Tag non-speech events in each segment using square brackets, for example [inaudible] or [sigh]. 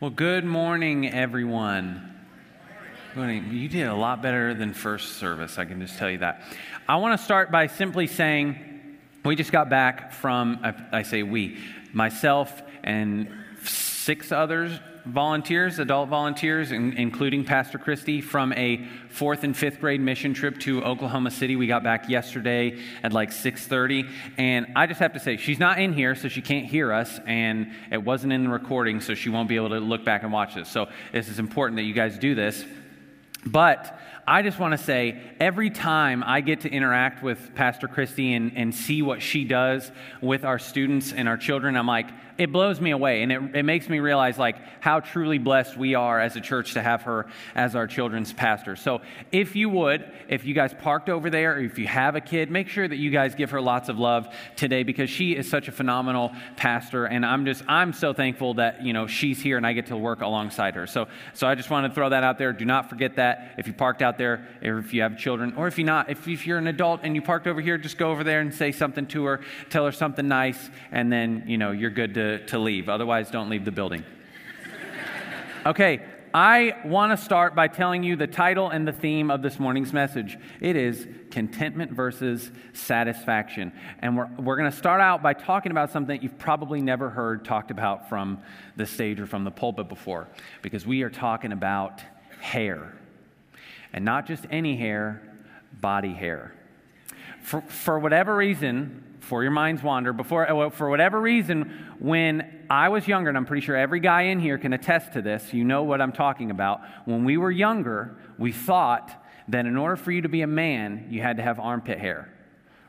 Well, good morning, everyone. You did a lot better than first service, I can just tell you that. I want to start by simply saying we just got back from, I say we, myself and six others volunteers, adult volunteers, in, including Pastor Christie, from a fourth and fifth grade mission trip to Oklahoma City. We got back yesterday at like 6:30, and I just have to say she's not in here, so she can't hear us, and it wasn't in the recording, so she won't be able to look back and watch this. So this is important that you guys do this. But I just want to say every time I get to interact with Pastor Christy and, and see what she does with our students and our children, I'm like, it blows me away. And it, it makes me realize like how truly blessed we are as a church to have her as our children's pastor. So if you would if you guys parked over there or if you have a kid make sure that you guys give her lots of love today because she is such a phenomenal pastor. And i'm just i'm so thankful that you know she's here and i get to work alongside her. So so i just want to throw that out there. Do not forget that. If you parked out there if you have children or if you're not if, if you're an adult and you parked over here just go over there and say something to her tell her something nice and then you know you're good to to, leave. Otherwise, don't leave the building. [laughs] Okay, I want to start by telling you the title and the theme of this morning's message. It is contentment versus satisfaction. And we're, we're going to start out by talking about something that you've probably never heard talked about from the stage or from the pulpit before, because we are talking about hair. And not just any hair, body hair. For, for whatever reason, before your minds wander, before, uh, for whatever reason, when I was younger, and I'm pretty sure every guy in here can attest to this, you know what I'm talking about. When we were younger, we thought that in order for you to be a man, you had to have armpit hair,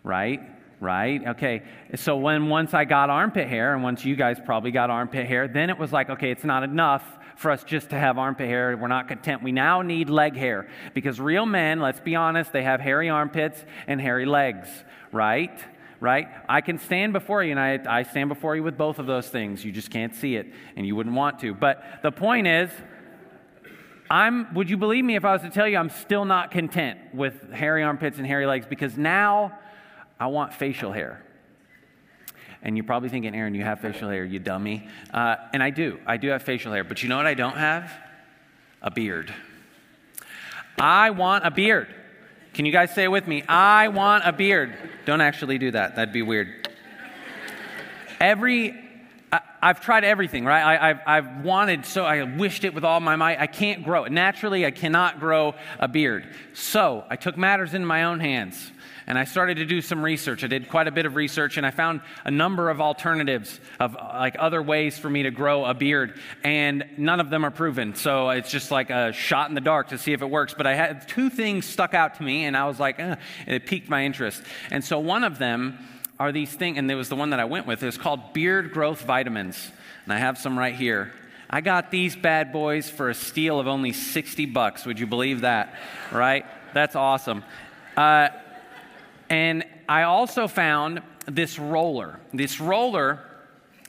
right? Right? Okay. So when once I got armpit hair, and once you guys probably got armpit hair, then it was like, okay, it's not enough for us just to have armpit hair. We're not content. We now need leg hair because real men, let's be honest, they have hairy armpits and hairy legs, right? right? I can stand before you, and I, I stand before you with both of those things. You just can't see it, and you wouldn't want to. But the point is, I'm, would you believe me if I was to tell you I'm still not content with hairy armpits and hairy legs because now I want facial hair. And you're probably thinking, Aaron, you have facial hair, you dummy. Uh, and I do. I do have facial hair. But you know what I don't have? A beard. I want a beard. Can you guys say it with me? I want a beard. Don't actually do that. That'd be weird. Every, I, have tried everything, right? I, have I've wanted, so I wished it with all my might. I can't grow it. Naturally, I cannot grow a beard. So I took matters into my own hands and I started to do some research. I did quite a bit of research, and I found a number of alternatives of like other ways for me to grow a beard, and none of them are proven. So it's just like a shot in the dark to see if it works. But I had two things stuck out to me, and I was like, eh, it piqued my interest. And so one of them are these things, and it was the one that I went with. It's called beard growth vitamins, and I have some right here. I got these bad boys for a steal of only 60 bucks. Would you believe that? Right? That's awesome. Uh, and I also found this roller. This roller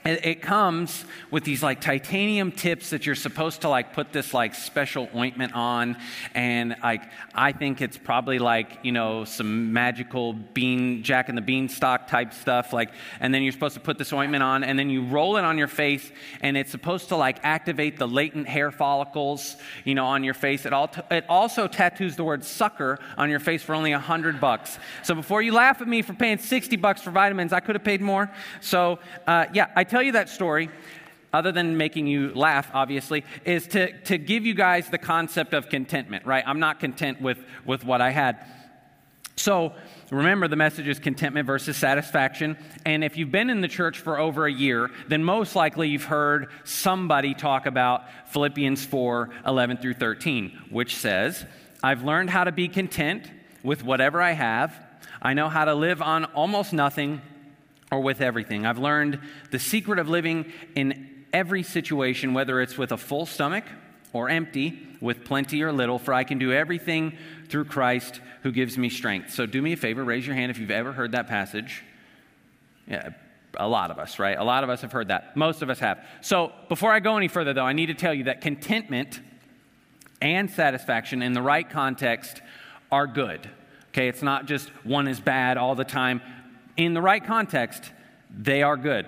it, comes with these like titanium tips that you're supposed to like put this like special ointment on. And like i think it's probably like you know some magical bean jack and the beanstalk type stuff like and then you're supposed to put this ointment on and then you roll it on your face and it's supposed to like activate the latent hair follicles you know on your face. It, all t- it also tattoos the word sucker on your face for only a hundred bucks. So before you laugh at me for paying 60 bucks for vitamins i could have paid more. So uh, yeah i tell you that story, other than making you laugh, obviously, is to, to give you guys the concept of contentment, right? I'm not content with, with what I had. So remember, the message is contentment versus satisfaction. And if you've been in the church for over a year, then most likely you've heard somebody talk about Philippians 4 11 through 13, which says, I've learned how to be content with whatever I have. I know how to live on almost nothing or with everything. I've learned the secret of living in every situation, whether it's with a full stomach or empty, with plenty or little, for I can do everything through Christ who gives me strength. So do me a favor, raise your hand if you've ever heard that passage. Yeah, a lot of us, right? A lot of us have heard that. Most of us have. So before I go any further, though, I need to tell you that contentment and satisfaction in the right context are good. Okay, it's not just one is bad all the time in the right context, they are good.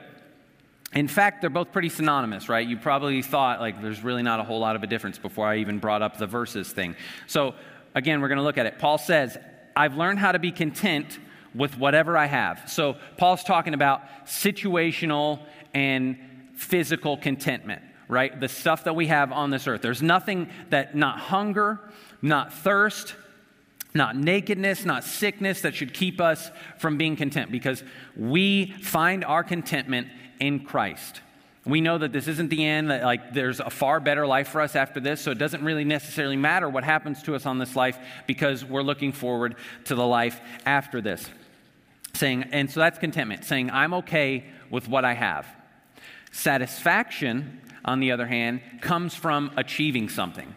In fact, they're both pretty synonymous, right? You probably thought like there's really not a whole lot of a difference before I even brought up the verses thing. So, again, we're going to look at it. Paul says, I've learned how to be content with whatever I have. So, Paul's talking about situational and physical contentment, right? The stuff that we have on this earth. There's nothing that, not hunger, not thirst, not nakedness, not sickness that should keep us from being content because we find our contentment in Christ. We know that this isn't the end, that like there's a far better life for us after this, so it doesn't really necessarily matter what happens to us on this life because we're looking forward to the life after this. Saying, and so that's contentment, saying, I'm okay with what I have. Satisfaction, on the other hand, comes from achieving something.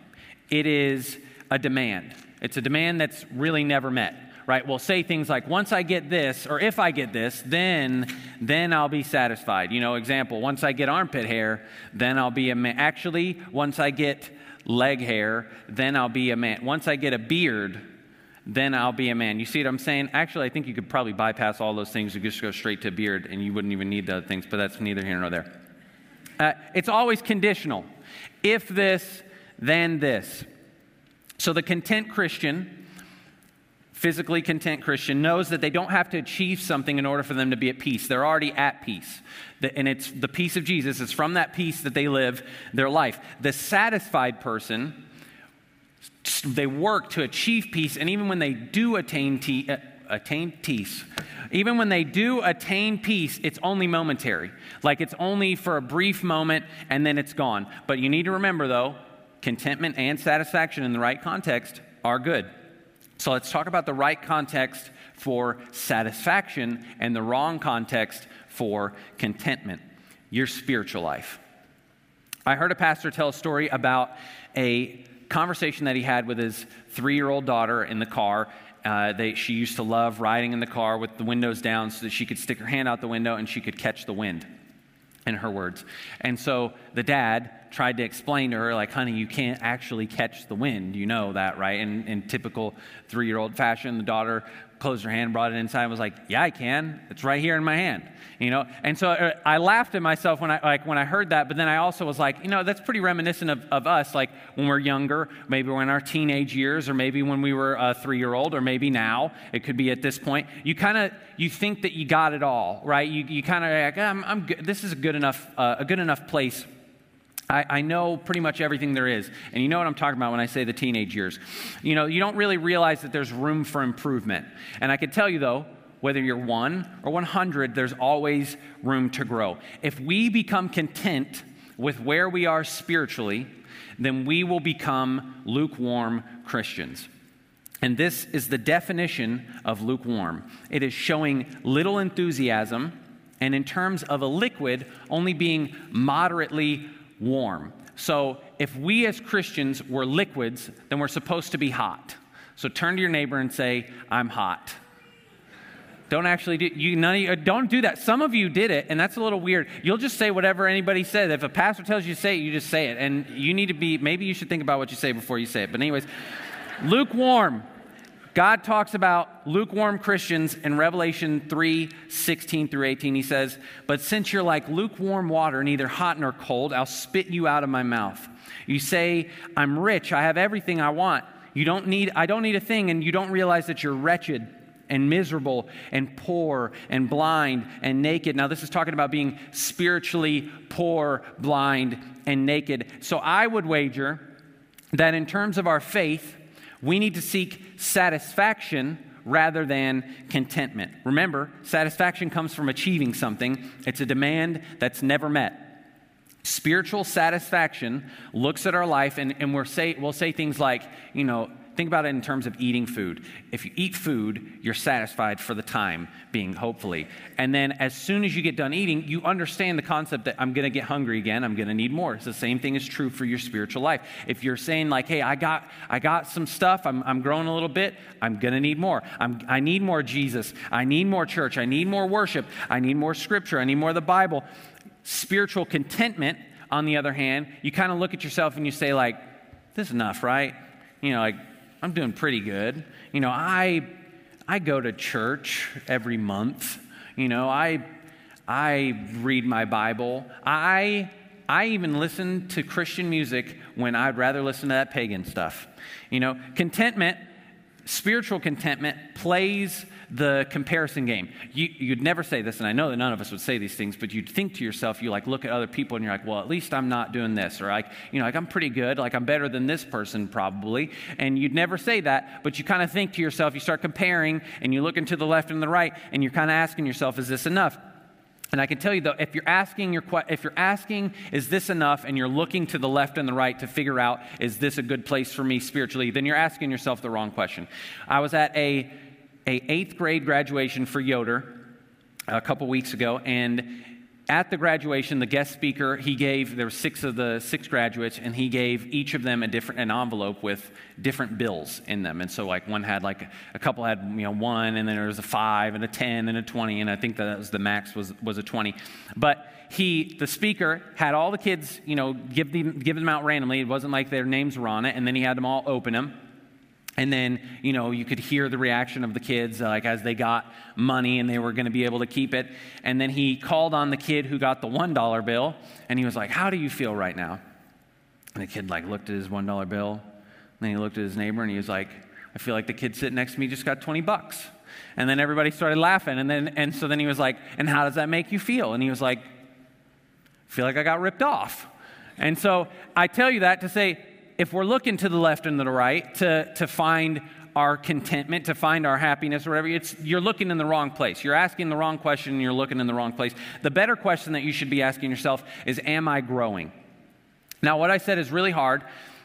It is a demand. It's a demand that's really never met right, We'll say things like, once I get this, or if I get this, then, then I'll be satisfied. You know, example, once I get armpit hair, then I'll be a man. Actually, once I get leg hair, then I'll be a man. Once I get a beard, then I'll be a man. You see what I'm saying? Actually, I think you could probably bypass all those things and just go straight to beard, and you wouldn't even need the other things, but that's neither here nor there. Uh, it's always conditional. If this, then this. So the content Christian physically content Christian knows that they don't have to achieve something in order for them to be at peace. They're already at peace. And it's the peace of Jesus. It's from that peace that they live their life. The satisfied person, they work to achieve peace. And even when they do attain, uh, attain peace, even when they do attain peace, it's only momentary. Like it's only for a brief moment and then it's gone. But you need to remember, though, contentment and satisfaction in the right context are good. So let's talk about the right context for satisfaction and the wrong context for contentment your spiritual life. I heard a pastor tell a story about a conversation that he had with his three year old daughter in the car. Uh, they, she used to love riding in the car with the windows down so that she could stick her hand out the window and she could catch the wind, in her words. And so the dad tried to explain to her, like, honey, you can't actually catch the wind. You know that, right? In, in typical three year old fashion, the daughter closed her hand, brought it inside, and was like, yeah, I can. It's right here in my hand. You know? And so uh, I laughed at myself when I, like, when I heard that, but then I also was like, you know, that's pretty reminiscent of, of us, like when we're younger, maybe we're in our teenage years, or maybe when we were a three year old, or maybe now. It could be at this point. You kind of, you think that you got it all, right? You, you kind of like, I'm, I'm good. this is a good enough, uh, a good enough place I, I, know pretty much everything there is. And you know what I'm talking about when I say the teenage years. You know, you don't really realize that there's room for improvement. And I can tell you, though, whether you're one or 100, there's always room to grow. If we become content with where we are spiritually, then we will become lukewarm Christians. And this is the definition of lukewarm it is showing little enthusiasm, and in terms of a liquid, only being moderately warm. So if we as Christians were liquids, then we're supposed to be hot. So turn to your neighbor and say, I'm hot. Don't actually do you none of you, don't do that. Some of you did it, and that's a little weird. You'll just say whatever anybody says. If a pastor tells you to say it, you just say it. And you need to be maybe you should think about what you say before you say it. But anyways, lukewarm. God talks about lukewarm Christians in Revelation 3 16 through 18. He says, But since you're like lukewarm water, neither hot nor cold, I'll spit you out of my mouth. You say, I'm rich, I have everything I want. You don't need, I don't need a thing, and you don't realize that you're wretched and miserable and poor and blind and naked. Now, this is talking about being spiritually poor, blind, and naked. So I would wager that in terms of our faith, we need to seek satisfaction rather than contentment. Remember, satisfaction comes from achieving something, it's a demand that's never met. Spiritual satisfaction looks at our life and, and we're say, we'll say things like, you know, Think about it in terms of eating food. If you eat food, you're satisfied for the time being, hopefully. And then as soon as you get done eating, you understand the concept that I'm going to get hungry again, I'm going to need more. It's the same thing is true for your spiritual life. If you're saying, like, hey, I got, I got some stuff, I'm, I'm growing a little bit, I'm going to need more. I'm, I need more Jesus. I need more church. I need more worship. I need more scripture. I need more of the Bible. Spiritual contentment, on the other hand, you kind of look at yourself and you say, like, this is enough, right? You know, like, I'm doing pretty good. You know, I I go to church every month. You know, I I read my Bible. I I even listen to Christian music when I'd rather listen to that pagan stuff. You know, contentment, spiritual contentment plays the comparison game. You, would never say this, and I know that none of us would say these things, but you'd think to yourself, you like look at other people and you're like, well, at least I'm not doing this, or like, you know, like I'm pretty good, like I'm better than this person probably. And you'd never say that, but you kind of think to yourself, you start comparing, and you look into the left and the right, and you're kind of asking yourself, is this enough? And I can tell you though, if you're asking your if you're asking, is this enough, and you're looking to the left and the right to figure out, is this a good place for me spiritually, then you're asking yourself the wrong question. I was at a a eighth grade graduation for Yoder a couple weeks ago, and at the graduation, the guest speaker, he gave, there were six of the six graduates, and he gave each of them a different, an envelope with different bills in them. And so like one had like, a couple had, you know, one, and then there was a five and a 10 and a 20, and I think that was the max was, was a 20. But he, the speaker, had all the kids, you know, give them, give them out randomly. It wasn't like their names were on it, and then he had them all open them and then, you know, you could hear the reaction of the kids, uh, like as they got money and they were going to be able to keep it. And then he called on the kid who got the $1 bill and he was like, How do you feel right now? And the kid, like, looked at his $1 bill. And then he looked at his neighbor and he was like, I feel like the kid sitting next to me just got 20 bucks. And then everybody started laughing. And then, and so then he was like, And how does that make you feel? And he was like, I feel like I got ripped off. And so I tell you that to say, if we're looking to the left and the right to, to find our contentment, to find our happiness or whatever, it's, you're looking in the wrong place. You're asking the wrong question and you're looking in the wrong place. The better question that you should be asking yourself is Am I growing? Now, what I said is really hard,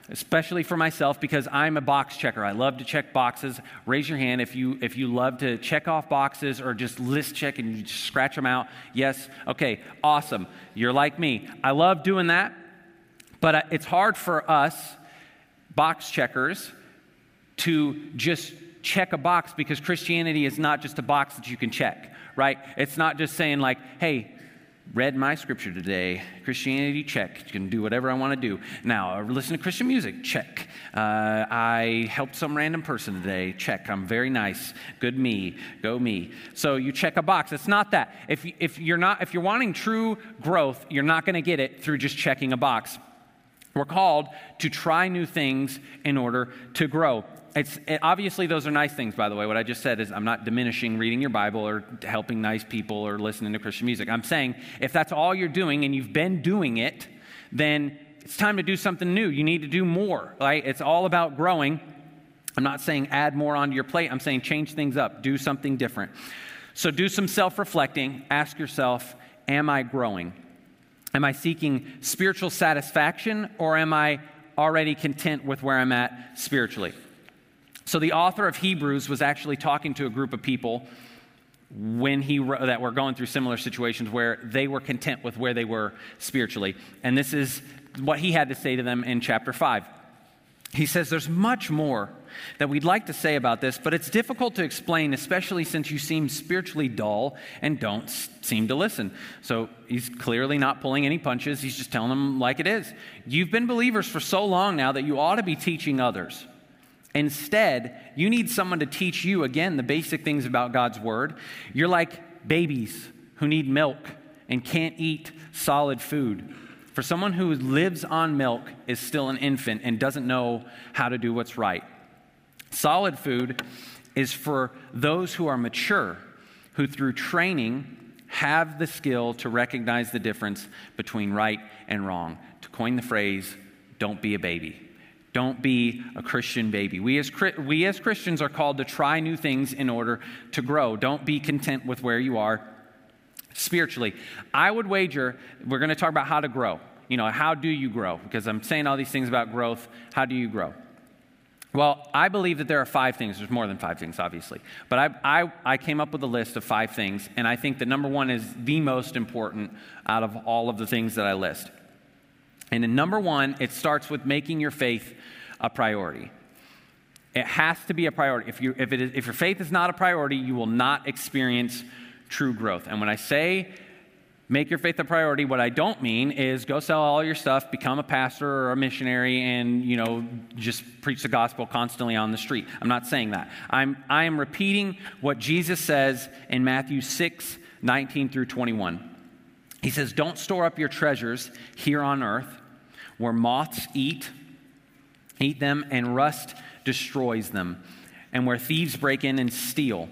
especially for myself, because I'm a box checker. I love to check boxes. Raise your hand if you, if you love to check off boxes or just list check and you scratch them out. Yes, okay, awesome. You're like me. I love doing that, but it's hard for us box checkers to just check a box because Christianity is not just a box that you can check, right? It's not just saying, like, hey, read my scripture today. Christianity, check. You can do whatever I want to do. Now, uh, listen to Christian music, check. Uh, I helped some random person today, check. I'm very nice. Good me. Go me. So you check a box. It's not that. If, if you're not, if you're wanting true growth, you're not going to get it through just checking a box. We're called to try new things in order to grow. It's, it, obviously, those are nice things, by the way. What I just said is I'm not diminishing reading your Bible or helping nice people or listening to Christian music. I'm saying if that's all you're doing and you've been doing it, then it's time to do something new. You need to do more, right? It's all about growing. I'm not saying add more onto your plate. I'm saying change things up, do something different. So do some self reflecting. Ask yourself, am I growing? Am I seeking spiritual satisfaction or am I already content with where I'm at spiritually? So, the author of Hebrews was actually talking to a group of people when he that were going through similar situations where they were content with where they were spiritually. And this is what he had to say to them in chapter 5. He says there's much more that we'd like to say about this, but it's difficult to explain, especially since you seem spiritually dull and don't seem to listen. So he's clearly not pulling any punches. He's just telling them like it is. You've been believers for so long now that you ought to be teaching others. Instead, you need someone to teach you, again, the basic things about God's Word. You're like babies who need milk and can't eat solid food. For someone who lives on milk is still an infant and doesn't know how to do what's right. Solid food is for those who are mature, who through training have the skill to recognize the difference between right and wrong. To coin the phrase, don't be a baby. Don't be a Christian baby. We as, we as Christians are called to try new things in order to grow. Don't be content with where you are spiritually. I would wager we're going to talk about how to grow. You know, how do you grow? Because I'm saying all these things about growth. How do you grow? Well, I believe that there are five things. There's more than five things, obviously. But I, I, I, came up with a list of five things, and I think that number one is the most important out of all of the things that I list. And in number one, it starts with making your faith a priority. It has to be a priority. If, you, if, it is, if your faith is not a priority, you will not experience true growth. And when I say make your faith a priority, what I don't mean is go sell all your stuff, become a pastor or a missionary, and you know just preach the gospel constantly on the street. I'm not saying that. I'm I am repeating what Jesus says in Matthew 6, 19 through 21. He says, Don't store up your treasures here on earth where moths eat, eat them, and rust destroys them, and where thieves break in and steal.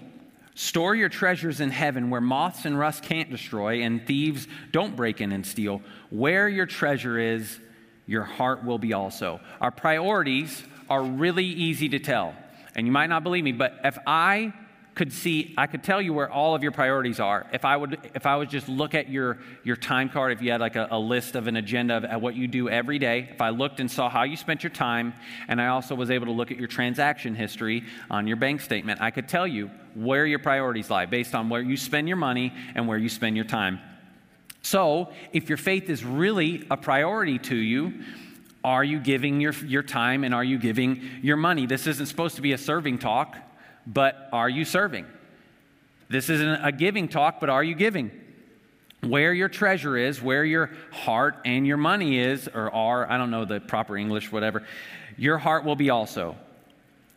Store your treasures in heaven where moths and rust can't destroy, and thieves don't break in and steal. Where your treasure is, your heart will be also. Our priorities are really easy to tell. And you might not believe me, but if I could see, I could tell you where all of your priorities are. If I would, if I was just look at your, your time card, if you had like a, a list of an agenda of what you do every day, if I looked and saw how you spent your time, and I also was able to look at your transaction history on your bank statement, I could tell you where your priorities lie based on where you spend your money and where you spend your time. So, if your faith is really a priority to you, are you giving your, your time and are you giving your money? This isn't supposed to be a serving talk but are you serving? This isn't a giving talk, but are you giving? Where your treasure is, where your heart and your money is, or are, I don't know the proper English, whatever, your heart will be also.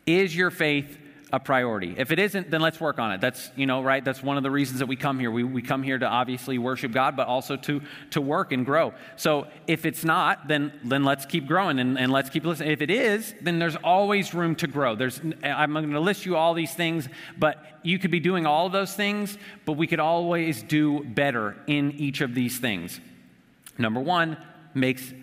Is your faith a priority. If it isn't, then let's work on it. That's, you know, right? That's one of the reasons that we come here. We, we come here to obviously worship God, but also to, to work and grow. So if it's not, then, then let's keep growing and, and let's keep listening. If it is, then there's always room to grow. There's, I'm going to list you all these things, but you could be doing all of those things, but we could always do better in each of these things. Number one, makes,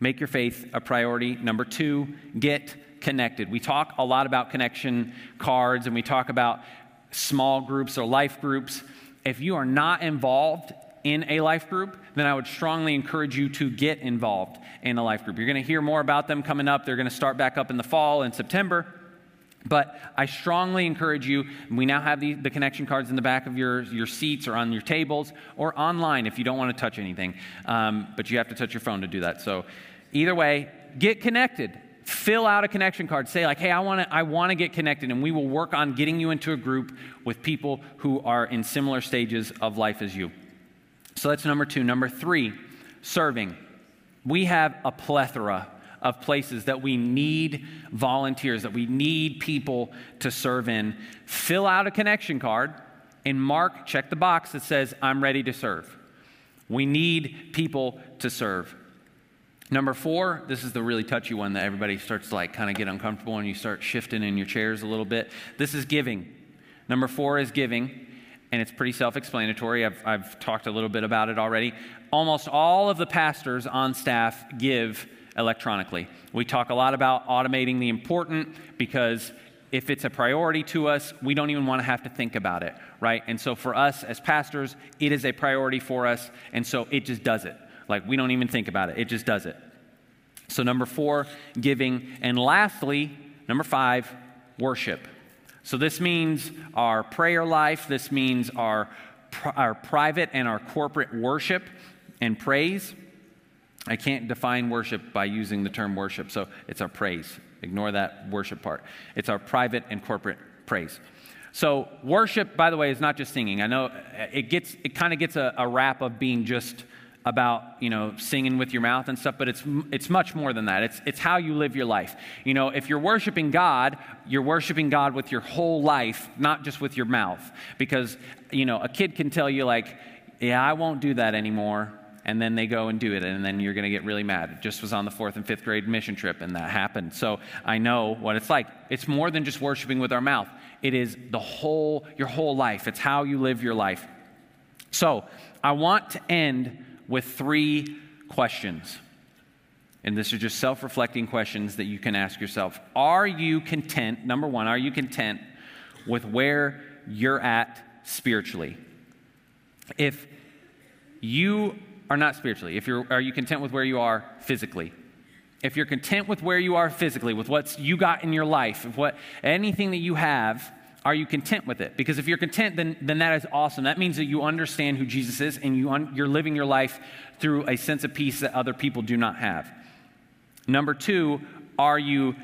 make your faith a priority. Number two, get connected. We talk a lot about connection cards and we talk about small groups or life groups. If you are not involved in a life group, then I would strongly encourage you to get involved in a life group. You're going to hear more about them coming up. They're going to start back up in the fall in September. But I strongly encourage you, we now have the, the, connection cards in the back of your, your seats or on your tables or online if you don't want to touch anything. Um, but you have to touch your phone to do that. So, either way, get connected fill out a connection card. Say like hey i want to i want to get connected and we will work on getting you into a group with people who are in similar stages of life as you. So that's number two. Number three serving. We have a plethora of places that we need volunteers that we need people to serve in. Fill out a connection card. And mark check the box that says i'm ready to serve. We need people to serve Number four, this is the really touchy one that everybody starts to like kind of get uncomfortable and you start shifting in your chairs a little bit. This is giving. Number four is giving, and it's pretty self explanatory. I've, I've talked a little bit about it already. Almost all of the pastors on staff give electronically. We talk a lot about automating the important because if it's a priority to us, we don't even want to have to think about it, right? And so for us as pastors, it is a priority for us, and so it just does it. Like, we don't even think about it, it just does it. So, number four, giving. And lastly, number five, worship. So, this means our prayer life, this means our, our private and our corporate worship and praise. I can't define worship by using the term worship, so it's our praise. Ignore that worship part. It's our private and corporate praise. So, worship, by the way, is not just singing. I know it gets it kind of gets a, a rap of being just about you know singing with your mouth and stuff but it's it's much more than that. It's it's how you live your life. You know if you're worshiping god you're worshiping god with your whole life not just with your mouth. Because you know a kid can tell you like yeah i won't do that anymore and then they go and do it and then you're going to get really mad. It just was on the fourth and fifth grade mission trip and that happened. So i know what it's like. It's more than just worshiping with our mouth. It is the whole your whole life. It's how you live your life. So i want to end with three questions. And this are just self reflecting questions that you can ask yourself. Are you content? Number one, are you content with where you're at spiritually? If you are not spiritually, if you're, are you content with where you are physically? If you're content with where you are physically, with what you got in your life, with what anything that you have, are you content with it? Because if you're content, then, then that is awesome. That means that you understand who Jesus is and you un, you're living your life through a sense of peace that other people do not have. Number two, are you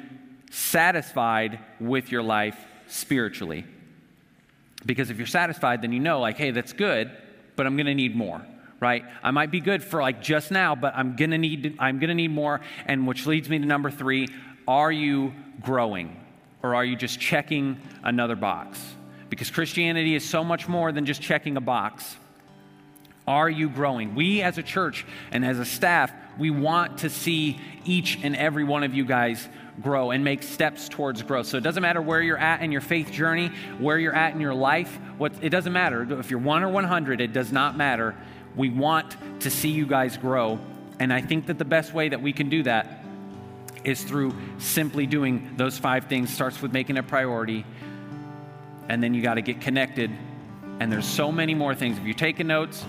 satisfied with your life spiritually? Because if you're satisfied, then you know, like, hey, that's good, but I'm going to need more right i might be good for like just now but i'm gonna need i'm gonna need more and which leads me to number three are you growing or are you just checking another box? Because Christianity is so much more than just checking a box. Are you growing? We as a church and as a staff, we want to see each and every one of you guys grow and make steps towards growth. So it doesn't matter where you're at in your faith journey, where you're at in your life. What it doesn't matter if you're 1 or 100, it does not matter. We want to see you guys grow, and I think that the best way that we can do that is through simply doing those five things. Starts with making a priority, and then you got to get connected. And there's so many more things. If you're taking notes,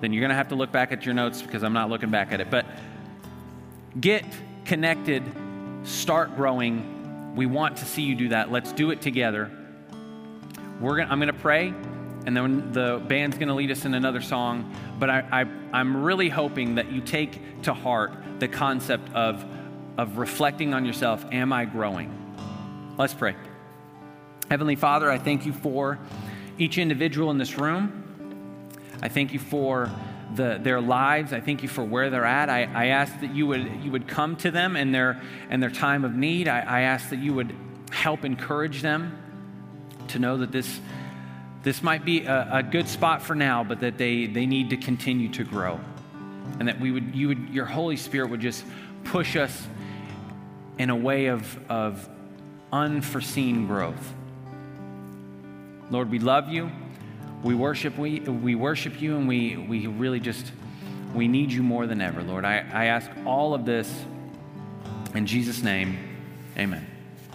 then you're going to have to look back at your notes because I'm not looking back at it. But get connected, start growing. We want to see you do that. Let's do it together. We're gonna, I'm going to pray, and then the band's going to lead us in another song. But I, I, I'm really hoping that you take to heart the concept of, of reflecting on yourself. Am I growing? Let's pray. Heavenly Father, I thank you for each individual in this room. I thank you for the, their lives. I thank you for where they're at. I, I ask that you would, you would come to them in their, in their time of need. I, I ask that you would help encourage them to know that this, this might be a, a good spot for now, but that they, they need to continue to grow. And that we would, you would, your Holy Spirit would just push us in a way of, of unforeseen growth. Lord, we love you. We worship, we, we worship you, and we, we really just, we need you more than ever, Lord. I, I ask all of this in Jesus' name. Amen.